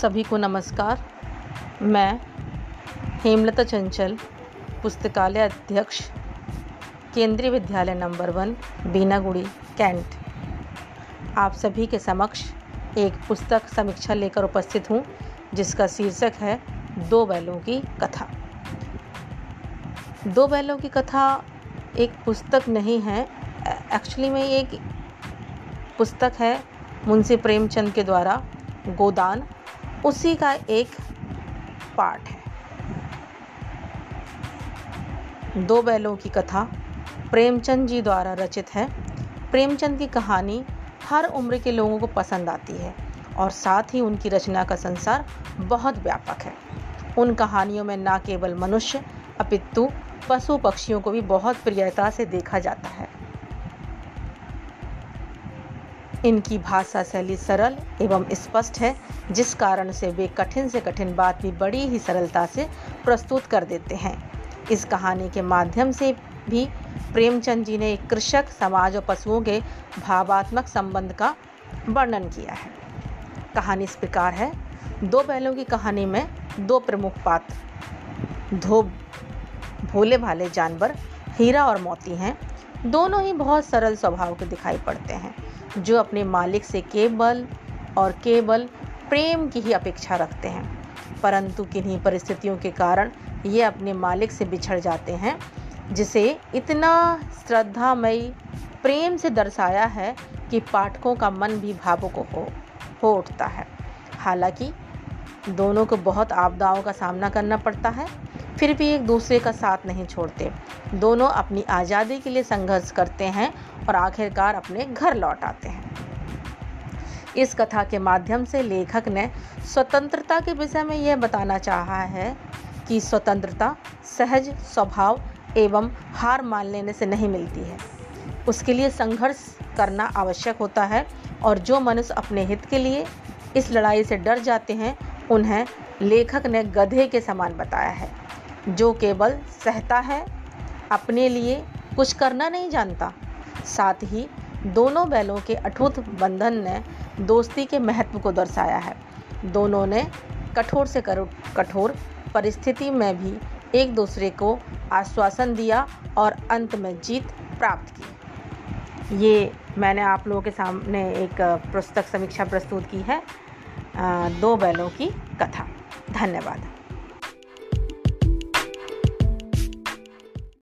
सभी को नमस्कार। मैं हेमलता चंचल, पुस्तकालय अध्यक्ष, केंद्रीय विद्यालय नंबर वन, बीनागुड़ी, कैंट। आप सभी के समक्ष एक पुस्तक समीक्षा लेकर उपस्थित हूँ, जिसका शीर्षक है दो बैलों की कथा। दो बैलों की कथा एक पुस्तक नहीं है, एक्चुअली में एक पुस्तक है मुंशी प्रेमचंद के द्वारा गोदान उसी का एक पार्ट है। दो बैलों की कथा प्रेमचंद जी द्वारा रचित है। प्रेमचंद की कहानी हर उम्र के लोगों को पसंद आती है और साथ ही उनकी रचना का संसार बहुत व्यापक है। उन कहानियों में न केवल मनुष्य, अपितु पशु पक्षियों को भी बहुत प्रियता से देखा जाता है। इनकी भाषा शैली सरल एवं स्पष्ट है, जिस कारण से वे कठिन से कठिन बात भी बड़ी ही सरलता से प्रस्तुत कर देते हैं। इस कहानी के माध्यम से भी प्रेमचंद जी ने एक कृषक, समाज और पशुओं के भावात्मक संबंध का वर्णन किया है। कहानी इस प्रकार है। दो बैलों की कहानी में दो प्रमुख पात्र। दो भोले भाले जानवर, हीरा और मोती हैं। दोनों ही बहुत सरल स्वभाव के दिखाई पड़ते हैं। जो अपने मालिक से केवल और केवल प्रेम की ही अपेक्षा रखते हैं। परंतु किन्हीं परिस्थितियों के कारण ये अपने मालिक से बिछड़ जाते हैं, जिसे इतना श्रद्धामयी प्रेम से दर्शाया है कि पाठकों का मन भी भावुक हो हो उठता है। हालाँकि दोनों को बहुत आपदाओं का सामना करना पड़ता है फिर भी एक दूसरे का साथ नहीं छोड़ते। दोनों अपनी आज़ादी के लिए संघर्ष करते हैं और आखिरकार अपने घर लौट आते हैं। इस कथा के माध्यम से लेखक ने स्वतंत्रता के विषय में यह बताना चाहा है कि स्वतंत्रता सहज स्वभाव एवं हार मान लेने से नहीं मिलती है। उसके लिए संघर्ष करना आवश्यक होता है और जो मनुष्य अपने हित के लिए इस लड़ाई से डर जाते हैं, उन्हें लेखक ने गधे के समान बताया है। जो केवल सहता है, अपने लिए कुछ करना नहीं जानता। साथ ही दोनों बैलों के अटूट बंधन ने दोस्ती के महत्व को दर्शाया है। दोनों ने कठोर से कठोर परिस्थिति में भी एक दूसरे को आश्वासन दिया और अंत में जीत प्राप्त की। ये मैंने आप लोगों के सामने एक पुस्तक समीक्षा प्रस्तुत की है दो बैलों की कथा। धन्यवाद।